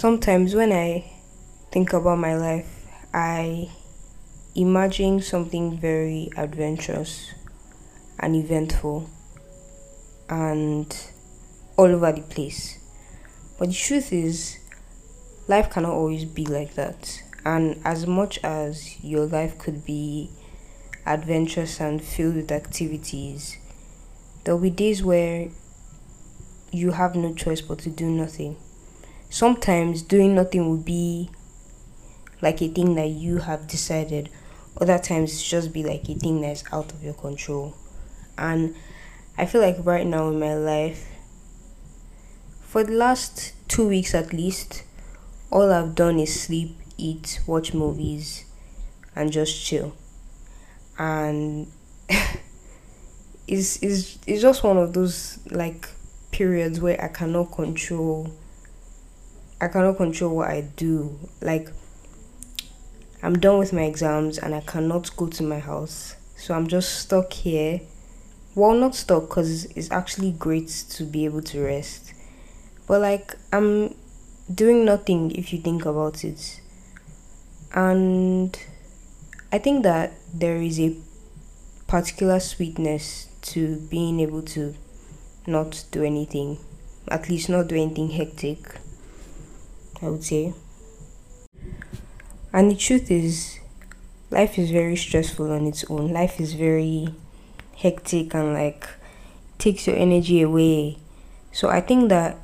sometimes when I think about my life, I imagine something very adventurous and eventful and all over the place. But the truth is, life cannot always be like that. And as much as your life could be adventurous and filled with activities, there'll be days where you have no choice but to do nothing. Sometimes doing nothing will be like a thing that you have decided, other times it's just be like a thing that's out of your control. And I feel like right now in my life, for the last two weeks at least, all I've done is sleep, eat, watch movies, and just chill. And it's, it's, it's just one of those like periods where I cannot control I cannot control what I do. Like I'm done with my exams and I cannot go to my house. So I'm just stuck here. Well, not stuck cuz it's actually great to be able to rest. But like I'm doing nothing if you think about it. And I think that there is a particular sweetness to being able to not do anything, at least not do anything hectic, I would say. And the truth is, life is very stressful on its own. Life is very hectic and like takes your energy away. So I think that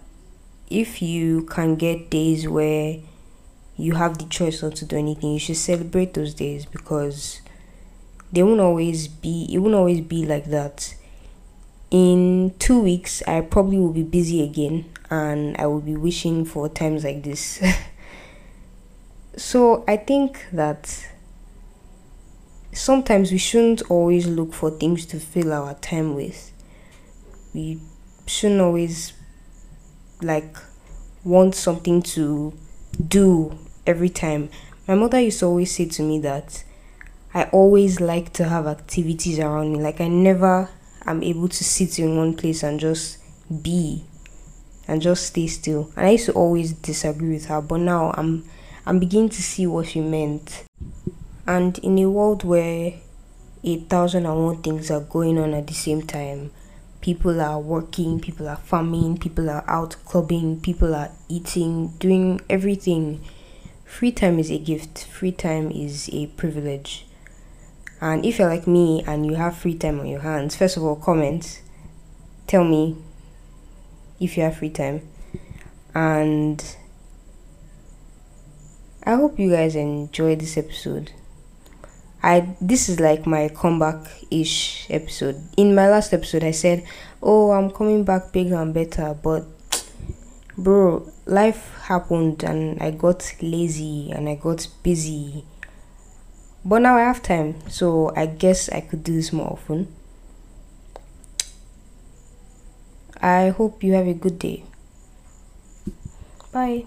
if you can get days where you have the choice not to do anything, you should celebrate those days because they won't always be it won't always be like that in two weeks i probably will be busy again and i will be wishing for times like this. So i think that sometimes we shouldn't always look for things to fill our time with. We shouldn't always like want something to do every time. My mother used to always say to me that i always like to have activities around me. Like i never I'm able to sit in one place and just be and just stay still. And I used to always disagree with her, but now I'm I'm beginning to see what she meant. And in a world where a thousand and one things are going on at the same time, people are working, people are farming, people are out clubbing, people are eating, doing everything. Free time is a gift. Free time is a privilege. And if you're like me and you have free time on your hands, first of all, comment. Tell me if you have free time. And I hope you guys enjoy this episode. I this is like my comeback ish episode. In my last episode I said, "Oh, I'm coming back bigger and better," but bro, life happened and I got lazy and I got busy but now I have time, so I guess I could do this more often. I hope you have a good day. Bye.